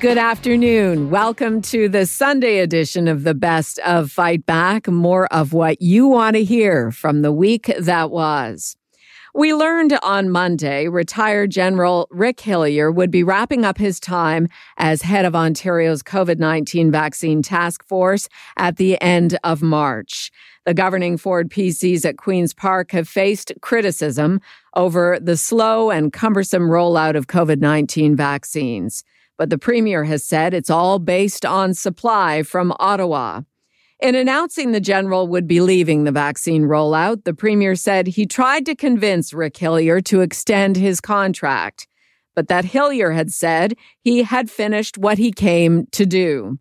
Good afternoon. Welcome to the Sunday edition of the Best of Fight Back. More of what you want to hear from the week that was. We learned on Monday retired General Rick Hillier would be wrapping up his time as head of Ontario's COVID 19 vaccine task force at the end of March. The governing Ford PCs at Queen's Park have faced criticism over the slow and cumbersome rollout of COVID 19 vaccines. But the premier has said it's all based on supply from Ottawa. In announcing the general would be leaving the vaccine rollout, the premier said he tried to convince Rick Hillier to extend his contract, but that Hillier had said he had finished what he came to do.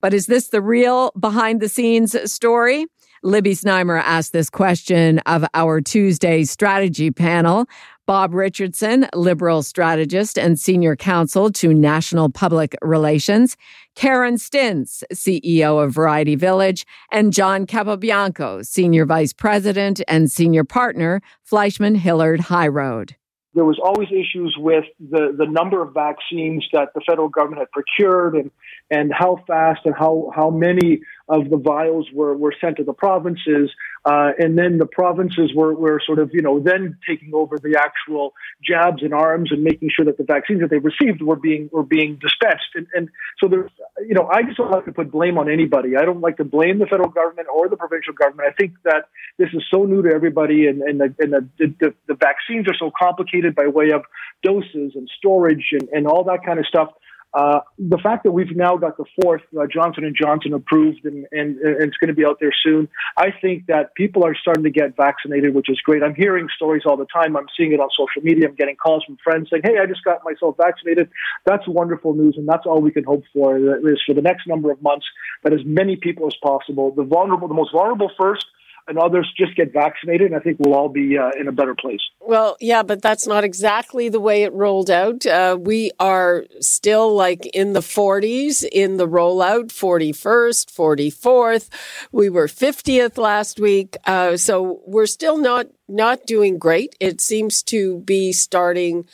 But is this the real behind the scenes story? Libby Znaimer asked this question of our Tuesday strategy panel. Bob Richardson, Liberal strategist and senior counsel to National Public Relations, Karen Stintz, CEO of Variety Village, and John Capobianco, senior vice president and senior partner, Fleishman Hillard High Road. There was always issues with the, the number of vaccines that the federal government had procured and, and how fast and how, how many of the vials were, were sent to the provinces. Uh, and then the provinces were, were sort of, you know, then taking over the actual jabs and arms and making sure that the vaccines that they received were being, were being dispensed. And, and so there's, you know, I just don't like to put blame on anybody. I don't like to blame the federal government or the provincial government. I think that this is so new to everybody and, and, the, and the, the, the vaccines are so complicated by way of doses and storage and, and all that kind of stuff uh, the fact that we've now got the fourth uh, Johnson and Johnson approved and, and, and it's going to be out there soon, I think that people are starting to get vaccinated, which is great. I'm hearing stories all the time. I'm seeing it on social media. I'm getting calls from friends saying, "Hey, I just got myself vaccinated." That's wonderful news, and that's all we can hope for is for the next number of months that as many people as possible, the vulnerable, the most vulnerable first, and others just get vaccinated, and I think we'll all be uh, in a better place. Well, yeah, but that's not exactly the way it rolled out. Uh, we are still like in the 40s in the rollout, 41st, 44th. We were 50th last week, uh, so we're still not not doing great. It seems to be starting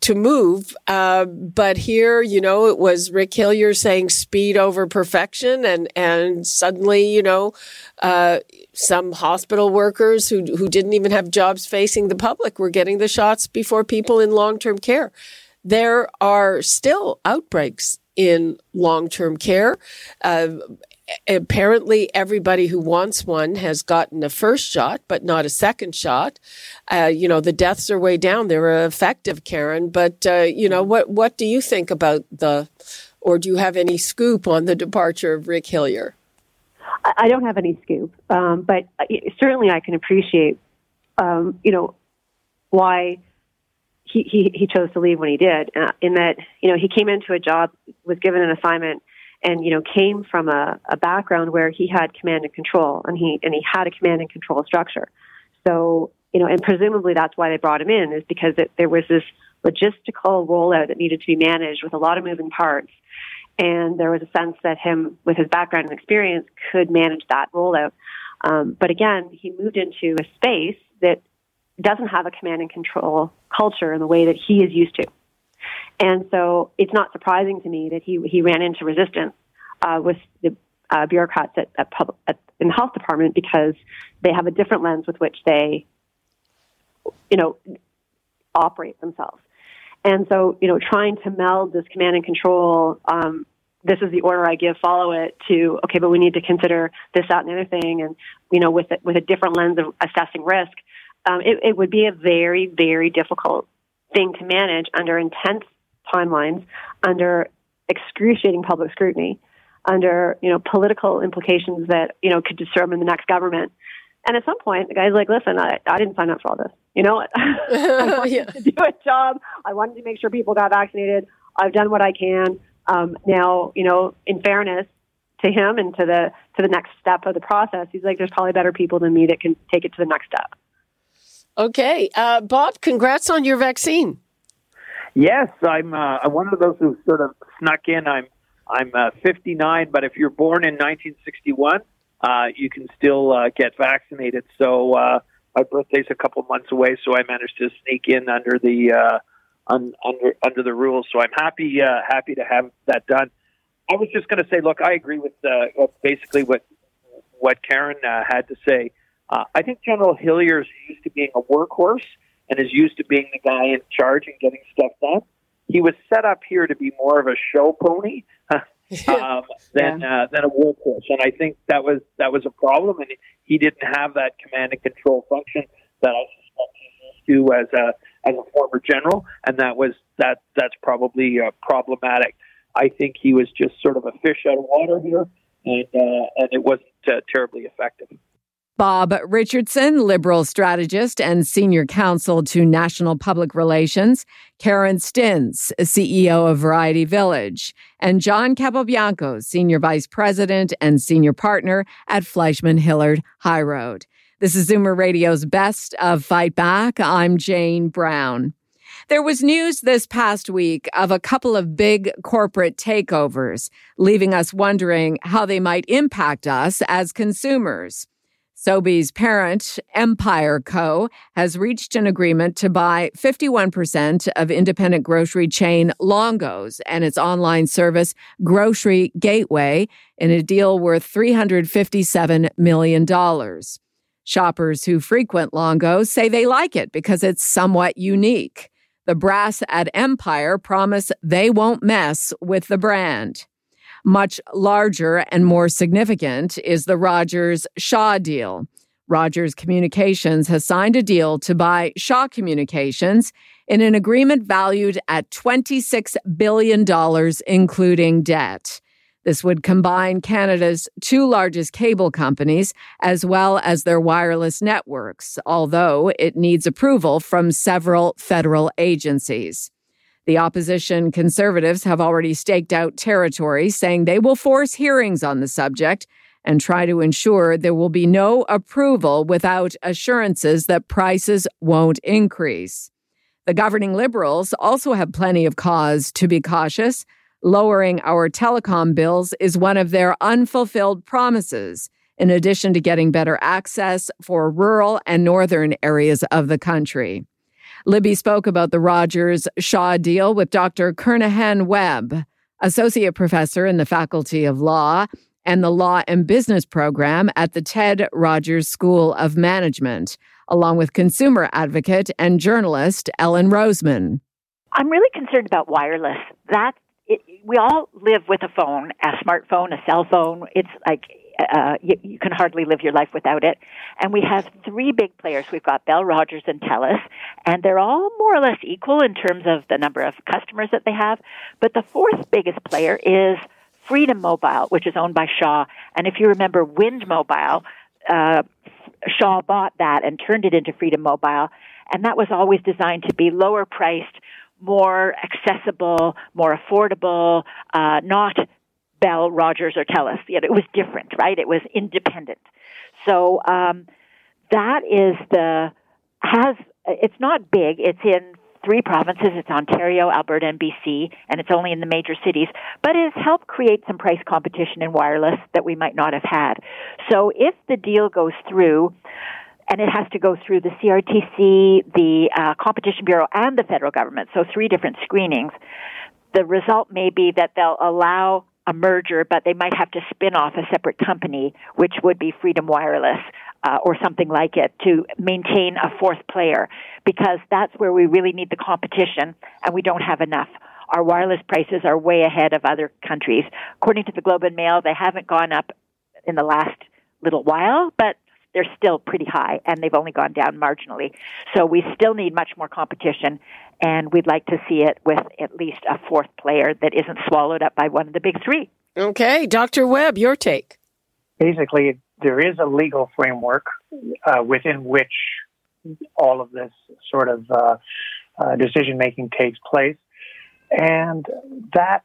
to move. Uh, but here, you know, it was Rick Hillier saying speed over perfection. And, and suddenly, you know, uh, some hospital workers who, who didn't even have jobs facing the public were getting the shots before people in long term care. There are still outbreaks in long term care. Uh, apparently everybody who wants one has gotten a first shot, but not a second shot. Uh, you know, the deaths are way down. They're effective, Karen. But, uh, you know, what, what do you think about the, or do you have any scoop on the departure of Rick Hillier? I don't have any scoop, um, but certainly I can appreciate, um, you know, why he, he, he chose to leave when he did. Uh, in that, you know, he came into a job, was given an assignment, and you know came from a, a background where he had command and control, and he and he had a command and control structure. So you know, and presumably that's why they brought him in is because it, there was this logistical rollout that needed to be managed with a lot of moving parts. And there was a sense that him, with his background and experience, could manage that rollout. Um, but again, he moved into a space that doesn't have a command and control culture in the way that he is used to. And so it's not surprising to me that he, he ran into resistance uh, with the uh, bureaucrats at, at, at, in the health department because they have a different lens with which they, you know, operate themselves. And so, you know, trying to meld this command and control, um, this is the order I give, follow it to, okay, but we need to consider this, that, and the other thing. And, you know, with, with a different lens of assessing risk, um, it, it would be a very, very difficult thing to manage under intense timelines, under excruciating public scrutiny, under you know political implications that you know could determine the next government. And at some point, the guy's like, "Listen, I, I didn't sign up for all this. You know, I wanted yeah. to do a job. I wanted to make sure people got vaccinated. I've done what I can. Um, now, you know, in fairness, to him and to the to the next step of the process. He's like, there's probably better people than me that can take it to the next step. Okay, uh, Bob, congrats on your vaccine. Yes, I'm. Uh, one of those who sort of snuck in. I'm. I'm uh, 59, but if you're born in 1961, uh, you can still uh, get vaccinated. So uh, my birthday's a couple months away, so I managed to sneak in under the uh, un, under under the rules. So I'm happy uh, happy to have that done. I was just going to say, look, I agree with uh, basically what what Karen uh, had to say. Uh, I think General Hillier is used to being a workhorse and is used to being the guy in charge and getting stuff done. He was set up here to be more of a show pony um, than yeah. uh, than a workhorse, and I think that was that was a problem, and he didn't have that command and control function that I suspect he used to as a as a former general, and that was that that's probably uh, problematic. I think he was just sort of a fish out of water here, and uh, and it wasn't uh, terribly effective. Bob Richardson, Liberal strategist and senior counsel to National Public Relations, Karen Stintz, CEO of Variety Village, and John Capobianco, senior vice president and senior partner at Fleishman Hillard High Road. This is Zoomer Radio's Best of Fight Back. I'm Jane Brown. There was news this past week of a couple of big corporate takeovers, leaving us wondering how they might impact us as consumers. Sobeys parent, Empire Co., has reached an agreement to buy 51% of independent grocery chain Longo's and its online service, Grocery Gateway, in a deal worth $357 million. Shoppers who frequent Longo's say they like it because it's somewhat unique. The brass at Empire promise they won't mess with the brand. Much larger and more significant is the Rogers Shaw deal. Rogers Communications has signed a deal to buy Shaw Communications in an agreement valued at $26 billion, including debt. This would combine Canada's two largest cable companies as well as their wireless networks, although it needs approval from several federal agencies. The opposition conservatives have already staked out territory, saying they will force hearings on the subject and try to ensure there will be no approval without assurances that prices won't increase. The governing Liberals also have plenty of cause to be cautious. Lowering our telecom bills is one of their unfulfilled promises, in addition to getting better access for rural and northern areas of the country. Libby spoke about the Rogers Shaw deal with Dr. Kernaghan Webb, associate professor in the Faculty of Law and the Law and Business program at the Ted Rogers School of Management, along with consumer advocate and journalist Ellen Roseman. I'm really concerned about wireless. That it, we all live with a phone, a smartphone, a cell phone. It's like uh, you, you can hardly live your life without it. And we have three big players. We've got Bell, Rogers, and Telus, and they're all more or less equal in terms of the number of customers that they have. But the fourth biggest player is Freedom Mobile, which is owned by Shaw. And if you remember Wind Mobile, uh, Shaw bought that and turned it into Freedom Mobile. And that was always designed to be lower priced, more accessible, more affordable, uh, not Bell, Rogers, or Telus. It was different, right? It was independent. So um, that is the has. It's not big. It's in three provinces. It's Ontario, Alberta, and BC, and it's only in the major cities. But it has helped create some price competition in wireless that we might not have had. So if the deal goes through, and it has to go through the CRTC, the uh, Competition Bureau, and the federal government, so three different screenings, the result may be that they'll allow a merger, but they might have to spin off a separate company, which would be Freedom Wireless uh, or something like it, to maintain a fourth player, because that's where we really need the competition, and we don't have enough. Our wireless prices are way ahead of other countries. According to the Globe and Mail, they haven't gone up in the last little while, but they're still pretty high and they've only gone down marginally. So we still need much more competition and we'd like to see it with at least a fourth player that isn't swallowed up by one of the big three. Okay, Dr. Webb, your take. Basically, there is a legal framework uh, within which all of this sort of uh, uh, decision making takes place, and that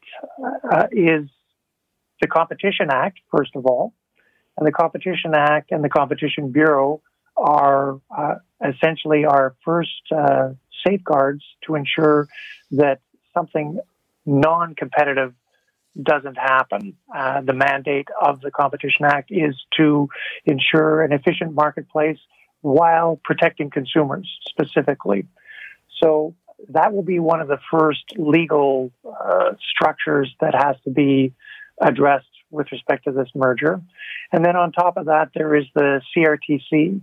uh, is the Competition Act, first of all. And the Competition Act and the Competition Bureau are uh, essentially our first uh, safeguards to ensure that something non competitive doesn't happen. Uh, the mandate of the Competition Act is to ensure an efficient marketplace while protecting consumers specifically. So that will be one of the first legal uh, structures that has to be addressed with respect to this merger. And then on top of that, there is the CRTC,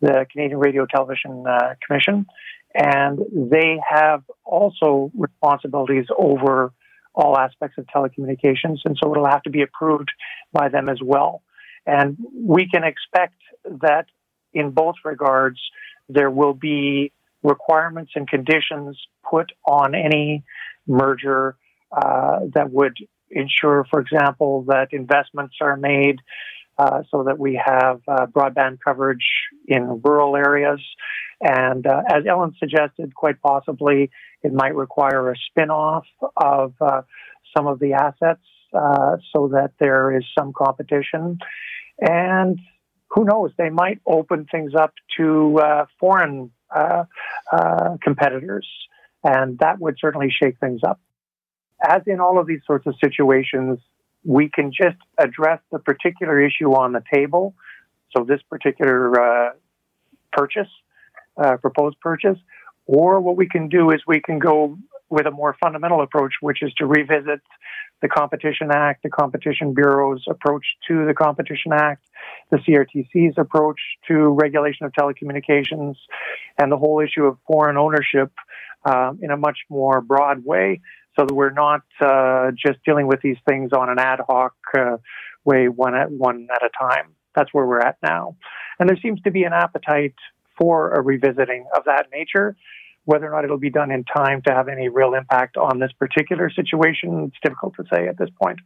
the Canadian Radio Television uh, Commission, and they have also responsibilities over all aspects of telecommunications, and so it'll have to be approved by them as well. And we can expect that in both regards, there will be requirements and conditions put on any merger uh, that would ensure, for example, that investments are made uh, so that we have uh, broadband coverage in rural areas. And uh, as Ellen suggested, quite possibly it might require a spin off of uh, some of the assets uh, so that there is some competition. And who knows, they might open things up to foreign competitors. And that would certainly shake things up as in all of these sorts of situations, we can just address the particular issue on the table. So this particular uh, purchase, uh, proposed purchase, or what we can do is we can go with a more fundamental approach, which is to revisit the Competition Act, the Competition Bureau's approach to the Competition Act, the CRTC's approach to regulation of telecommunications, and the whole issue of foreign ownership um, in a much more broad way so that we're not uh, just dealing with these things on an ad hoc uh, way, one at one at a time. That's where we're at now, and there seems to be an appetite for a revisiting of that nature. Whether or not it'll be done in time to have any real impact on this particular situation, it's difficult to say at this point.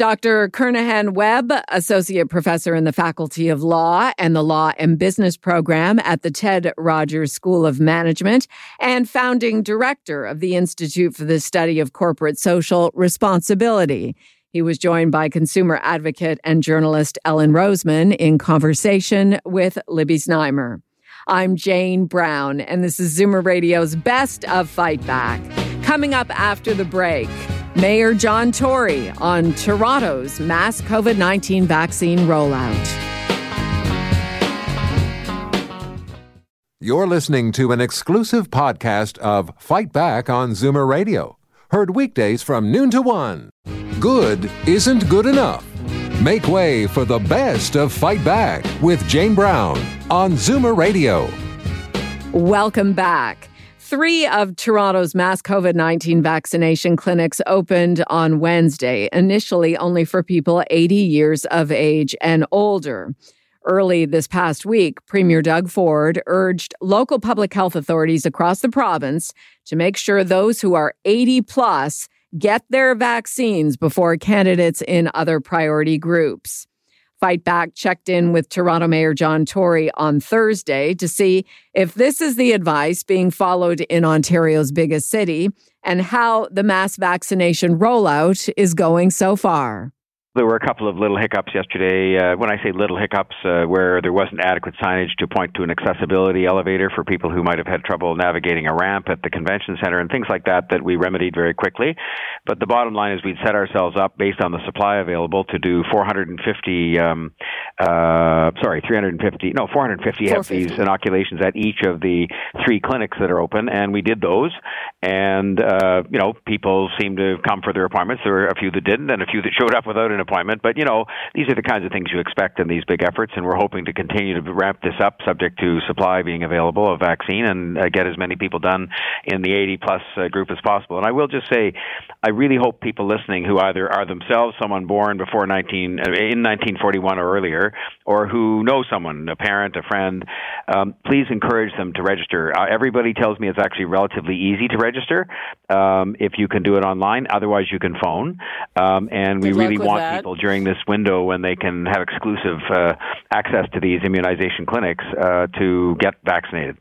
Dr. Kernaghan Webb, Associate Professor in the Faculty of Law and the Law and Business Program at the Ted Rogers School of Management, and founding director of the Institute for the Study of Corporate Social Responsibility. He was joined by consumer advocate and journalist Ellen Roseman in conversation with Libby Znaimer. I'm Jane Brown, and this is Zoomer Radio's Best of Fight Back. Coming up after the break. Mayor John Tory on Toronto's mass COVID 19 vaccine rollout. You're listening to an exclusive podcast of Fight Back on Zoomer Radio, heard weekdays from noon to one. Good isn't good enough. Make way for the best of Fight Back with Jane Brown on Zoomer Radio. Welcome back. Three of Toronto's mass COVID 19 vaccination clinics opened on Wednesday, initially only for people 80 years of age and older. Early this past week, Premier Doug Ford urged local public health authorities across the province to make sure those who are 80 plus get their vaccines before candidates in other priority groups. Fight Back checked in with Toronto Mayor John Tory on Thursday to see if this is the advice being followed in Ontario's biggest city and how the mass vaccination rollout is going so far. There were a couple of little hiccups yesterday. Uh, when I say little hiccups, uh, where there wasn't adequate signage to point to an accessibility elevator for people who might have had trouble navigating a ramp at the convention center and things like that, that we remedied very quickly. But the bottom line is we'd set ourselves up based on the supply available to do 450, um, uh, sorry, 350, no, 450 Hep these inoculations at each of the three clinics that are open, and we did those. And, uh, you know, people seemed to come for their appointments. There were a few that didn't, and a few that showed up without an an appointment. But you know, these are the kinds of things you expect in these big efforts, and we're hoping to continue to ramp this up, subject to supply being available of vaccine, and uh, get as many people done in the 80 plus uh, group as possible. And I will just say, I really hope people listening who either are themselves someone born before 19 uh, in 1941 or earlier, or who know someone, a parent, a friend, um, please encourage them to register. Uh, everybody tells me it's actually relatively easy to register um, if you can do it online. Otherwise, you can phone. Um, and we really want people during this window when they can have exclusive uh, access to these immunization clinics uh, to get vaccinated.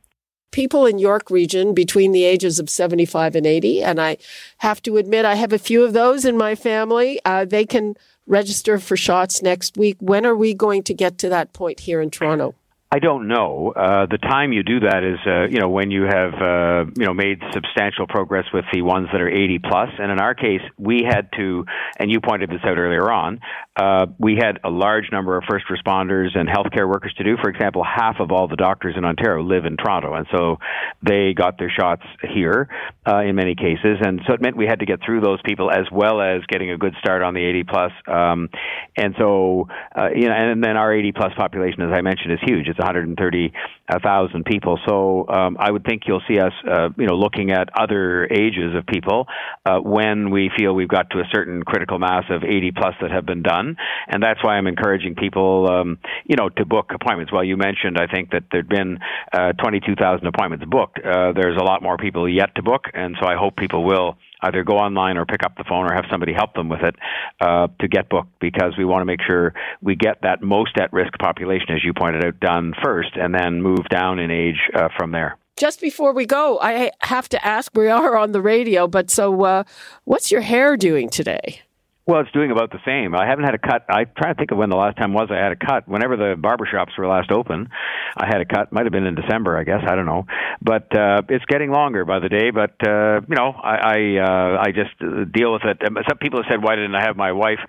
people in York region between the ages of 75 and 80. And I have to admit, I have a few of those in my family. Uh, they can register for shots next week. When are we going to get to that point here in Toronto? I don't know. Uh, the time you do that is, uh, you know, when you have, uh, you know, made substantial progress with the ones that are 80 plus. And in our case, we had to, and you pointed this out earlier on, uh, we had a large number of first responders and healthcare workers to do. For example, half of all the doctors in Ontario live in Toronto, and so they got their shots here uh, in many cases. And so it meant we had to get through those people as well as getting a good start on the 80 plus. Um, and so, uh, you know, and then our 80 plus population, as I mentioned, is huge. It's 130,000 people. So um, I would think you'll see us, uh, you know, looking at other ages of people uh, when we feel we've got to a certain critical mass of 80 plus that have been done, and that's why I'm encouraging people, um, you know, to book appointments. Well, you mentioned, I think that there'd been uh, 22,000 appointments booked. Uh, there's a lot more people yet to book, and so I hope people will either go online or pick up the phone or have somebody help them with it uh, to get booked because we want to make sure we get that most at risk population, as you pointed out, done first and then move down in age uh, from there. Just before we go, I have to ask we are on the radio, but so uh, what's your hair doing today? Well, it's doing about the same. I haven't had a cut. I try to think of when the last time was I had a cut. Whenever the barbershops were last open, I had a cut. Might have been in December, I guess. I don't know. But uh, it's getting longer by the day. But uh, you know, I I, uh, I just deal with it. Some people have said, "Why didn't I have my wife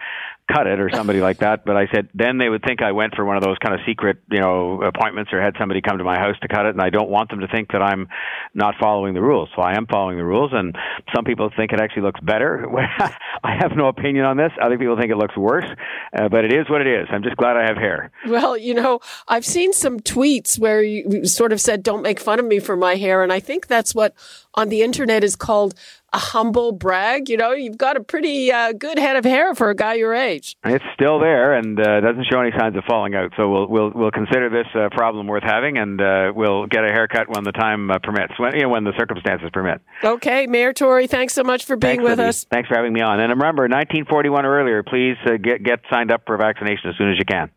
cut it or somebody like that. But I said then they would think I went for one of those kind of secret, you know, appointments or had somebody come to my house to cut it, and I don't want them to think that I'm not following the rules. So I am following the rules, and some people think it actually looks better. I have no opinion on this. Other people think it looks worse, uh, but it is what it is. I'm just glad I have hair. Well, you know, I've seen some tweets where you sort of said, "Don't make fun of me for my hair," and I think that's what on the internet is called a humble brag. You know, you've got a pretty uh, good head of hair for a guy your age. It's still there and uh, doesn't show any signs of falling out. So we'll we'll we'll consider this a problem worth having, and uh, we'll get a haircut when the time uh, permits, when you know, when the circumstances permit. Okay, Mayor Tory, thanks so much for being thanks, with Libby. us. Thanks for having me on. And remember, 1941 or earlier, please uh, get get signed up for vaccination as soon as you can.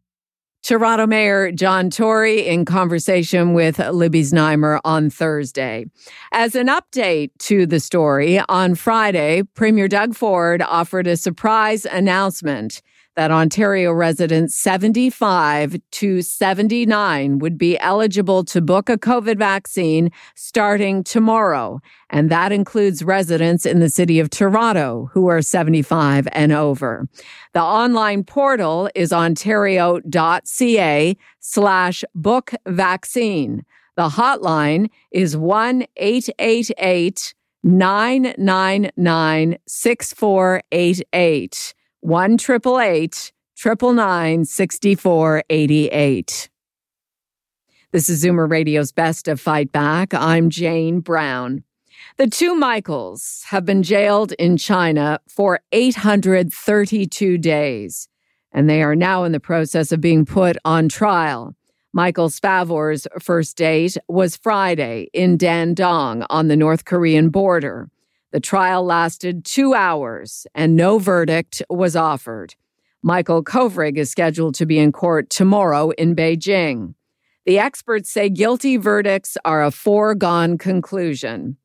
Toronto Mayor John Tory in conversation with Libby Znaimer on Thursday. As an update to the story, on Friday, Premier Doug Ford offered a surprise announcement that Ontario residents 75 to 79 would be eligible to book a COVID vaccine starting tomorrow. And that includes residents in the city of Toronto who are 75 and over. The online portal is ontario.ca slash book vaccine. The hotline is 1 888 999 6488. 1 888 6488. This is Zoomer Radio's Best of Fight Back. I'm Jane Brown. The two Michaels have been jailed in China for 832 days, and they are now in the process of being put on trial. Michael Spavor's first date was Friday in Dandong on the North Korean border. The trial lasted two hours and no verdict was offered. Michael Kovrig is scheduled to be in court tomorrow in Beijing. The experts say guilty verdicts are a foregone conclusion.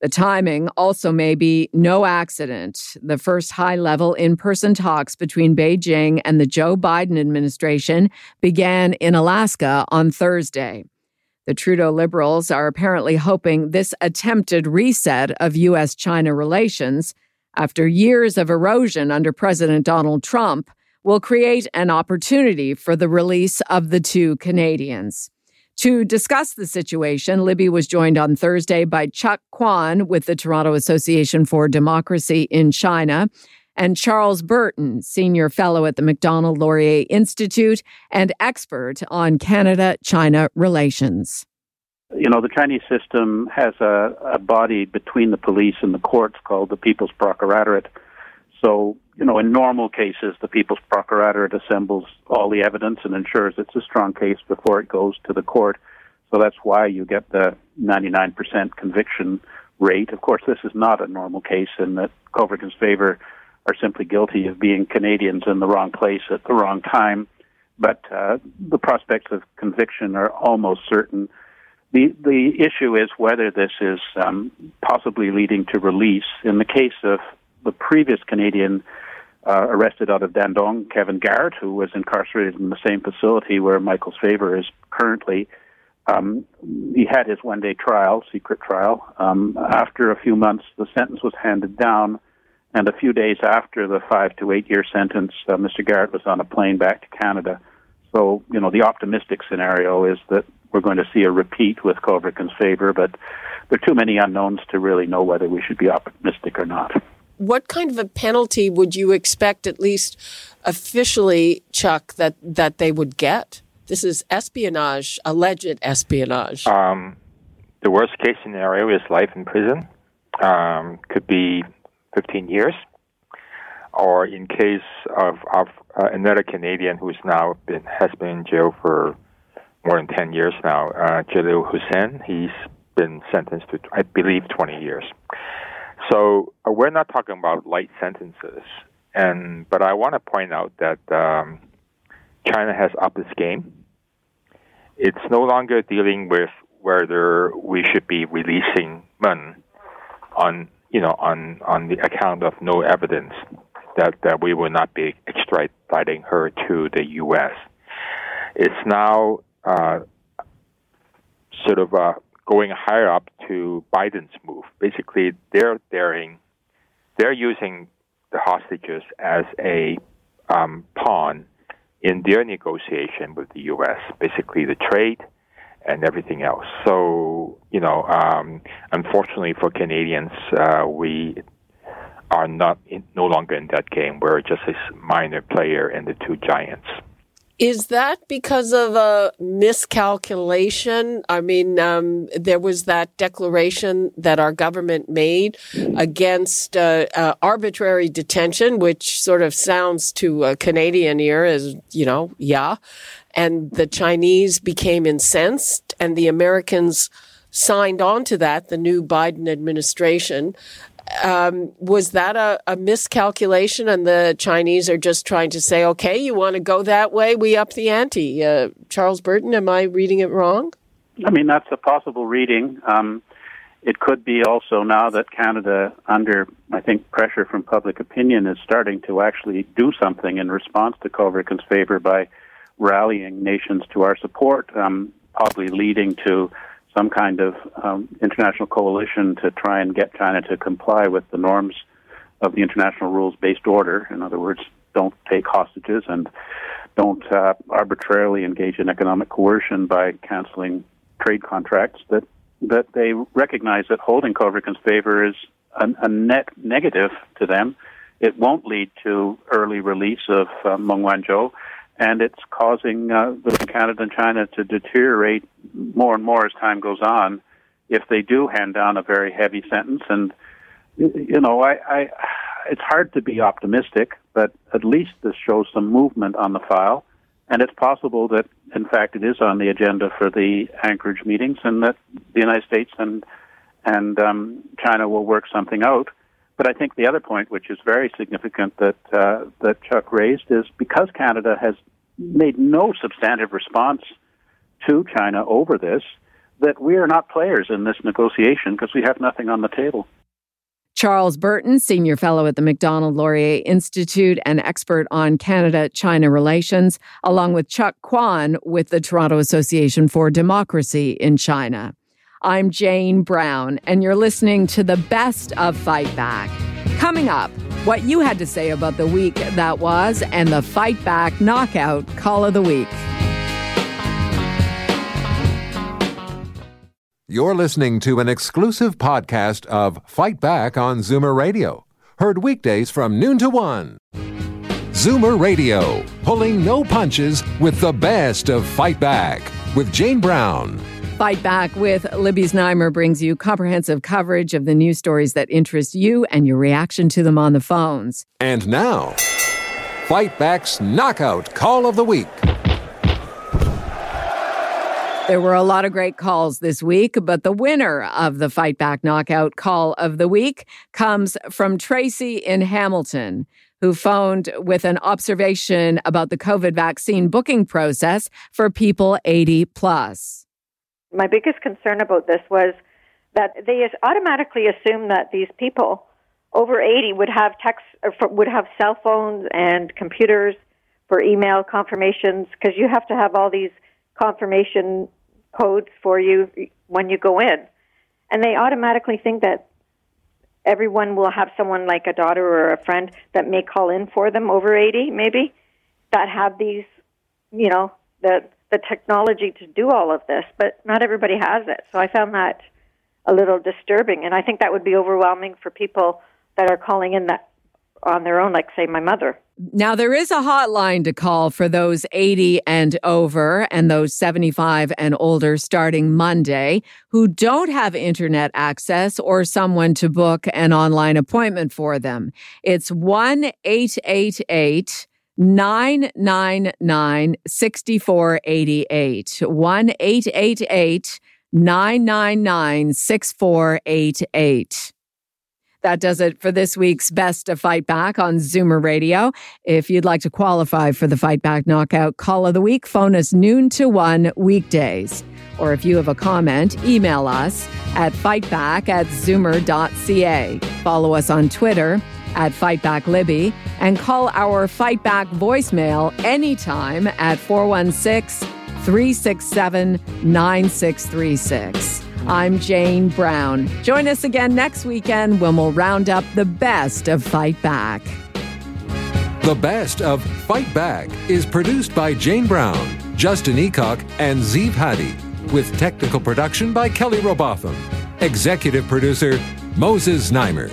The timing also may be no accident. The first high level in person talks between Beijing and the Joe Biden administration began in Alaska on Thursday. The Trudeau Liberals are apparently hoping this attempted reset of U.S. China relations, after years of erosion under President Donald Trump, will create an opportunity for the release of the two Canadians. To discuss the situation, Libby was joined on Thursday by Cheuk Kwan with the Toronto Association for Democracy in China and Charles Burton, Senior Fellow at the Macdonald Laurier Institute and expert on Canada China relations. You know, the Chinese system has a, a body between the police and the courts called the People's Procuratorate. So, you know, in normal cases, the People's Procuratorate assembles all the evidence and ensures it's a strong case before it goes to the court. So that's why you get the 99% conviction rate. Of course, this is not a normal case in that Kovrig and Spavor are simply guilty of being Canadians in the wrong place at the wrong time. But uh, the prospects of conviction are almost certain. the the issue is whether this is um, possibly leading to release. In the case of the previous Canadian uh, arrested out of Dandong, Kevin Garratt, who was incarcerated in the same facility where Michael Spavor is currently. Um, he had his one day trial, secret trial. Um, after a few months, the sentence was handed down, and a few days after the five to eight year sentence, uh, Mr. Garratt was on a plane back to Canada. So, you know, the optimistic scenario is that we're going to see a repeat with Kovrig and Spavor, but there are too many unknowns to really know whether we should be optimistic or not. What kind of a penalty would you expect, at least officially, Chuck, that, that they would get? This is espionage, alleged espionage. Um, the worst case scenario is life in prison. Um, could be 15 years. Or in case of, of uh, another Canadian who's now been, has been in jail for more than 10 years now, uh, Jalil Hussein. He's been sentenced to, I believe, 20 years. So uh, we're not talking about light sentences. And but I want to point out that um, China has upped its game. It's no longer dealing with whether we should be releasing Meng on you know on on the account of no evidence that that we will not be extraditing her to the U.S. It's now uh, sort of uh, going higher up to Biden's move. Basically, they're daring, they're using the hostages as a um, pawn in their negotiation with the U.S. Basically, the trade and everything else. So, you know, um, unfortunately for Canadians, uh, we are not in, no longer in that game. We're just a minor player in the two giants. Is that because of a miscalculation? I mean, um, there was that declaration that our government made against uh, uh, arbitrary detention, which sort of sounds to a Canadian ear as, you know, yeah. And the Chinese became incensed, and the Americans signed on to that, the new Biden administration. Um, was that a, a, miscalculation and the Chinese are just trying to say, okay, you want to go that way? We up the ante. Uh, Charles Burton, am I reading it wrong? I mean, that's a possible reading. Um, it could be also now that Canada, under, I think, pressure from public opinion, is starting to actually do something in response to Kovrig favor by rallying nations to our support, um, probably leading to some kind of um, international coalition to try and get China to comply with the norms of the international rules based order. In other words, don't take hostages and don't uh, arbitrarily engage in economic coercion by canceling trade contracts. That that they recognize that holding Kovrig and Spavor is a, a, net negative to them. It won't lead to early release of uh, Meng Wanzhou and it's causing uh, Canada and China to deteriorate more and more as time goes on. If they do hand down a very heavy sentence, and you know, I, I, it's hard to be optimistic, but at least this shows some movement on the file, and it's possible that, in fact, it is on the agenda for the Anchorage meetings, and that the United States and and um, China will work something out. But I think the other point, which is very significant that uh, that Chuck raised, is because Canada has made no substantive response to China over this, that we are not players in this negotiation because we have nothing on the table. Charles Burton, Senior Fellow at the Macdonald Laurier Institute and expert on Canada China relations, along with Cheuk Kwan with the Toronto Association for Democracy in China. I'm Jane Brown, and you're listening to the best of Fight Back. Coming up, what you had to say about the week that was and the Fight Back Knockout Call of the Week. You're listening to an exclusive podcast of Fight Back on Zoomer Radio, heard weekdays from noon to one. Zoomer Radio, pulling no punches with the best of Fight Back with Jane Brown. Fight Back with Libby Znaimer brings you comprehensive coverage of the news stories that interest you and your reaction to them on the phones. And now, Fight Back's Knockout Call of the Week. There were a lot of great calls this week, but the winner of the Fight Back Knockout Call of the Week comes from Tracy in Hamilton who phoned with an observation about the COVID vaccine booking process for people 80 plus. My biggest concern about this was that they automatically assume that these people over 80 would have text would have cell phones and computers for email confirmations because you have to have all these confirmation codes for you when you go in. And they automatically think that everyone will have someone like a daughter or a friend that may call in for them over 80 maybe that have these you know the the technology to do all of this but not everybody has it so i found that a little disturbing and i think that would be overwhelming for people that are calling in that on their own like say my mother now, there is a hotline to call for those 80 and over and those 75 and older starting Monday who don't have internet access or someone to book an online appointment for them. It's 1 888 999 6488. 1 888 999 6488. That does it for this week's Best of Fight Back on Zoomer Radio. If you'd like to qualify for the Fight Back Knockout Call of the Week, phone us noon to one weekdays. Or if you have a comment, email us at fightback at zoomer.ca. Follow us on Twitter at FightbackLibby and call our Fightback voicemail anytime at 416 367 9636. I'm Jane Brown. Join us again next weekend when we'll round up the best of Fight Back. The best of Fight Back is produced by Jane Brown, Justin Eacock, and Zeev Hadi, with technical production by Kelly Robotham. Executive producer Moses Znaimer.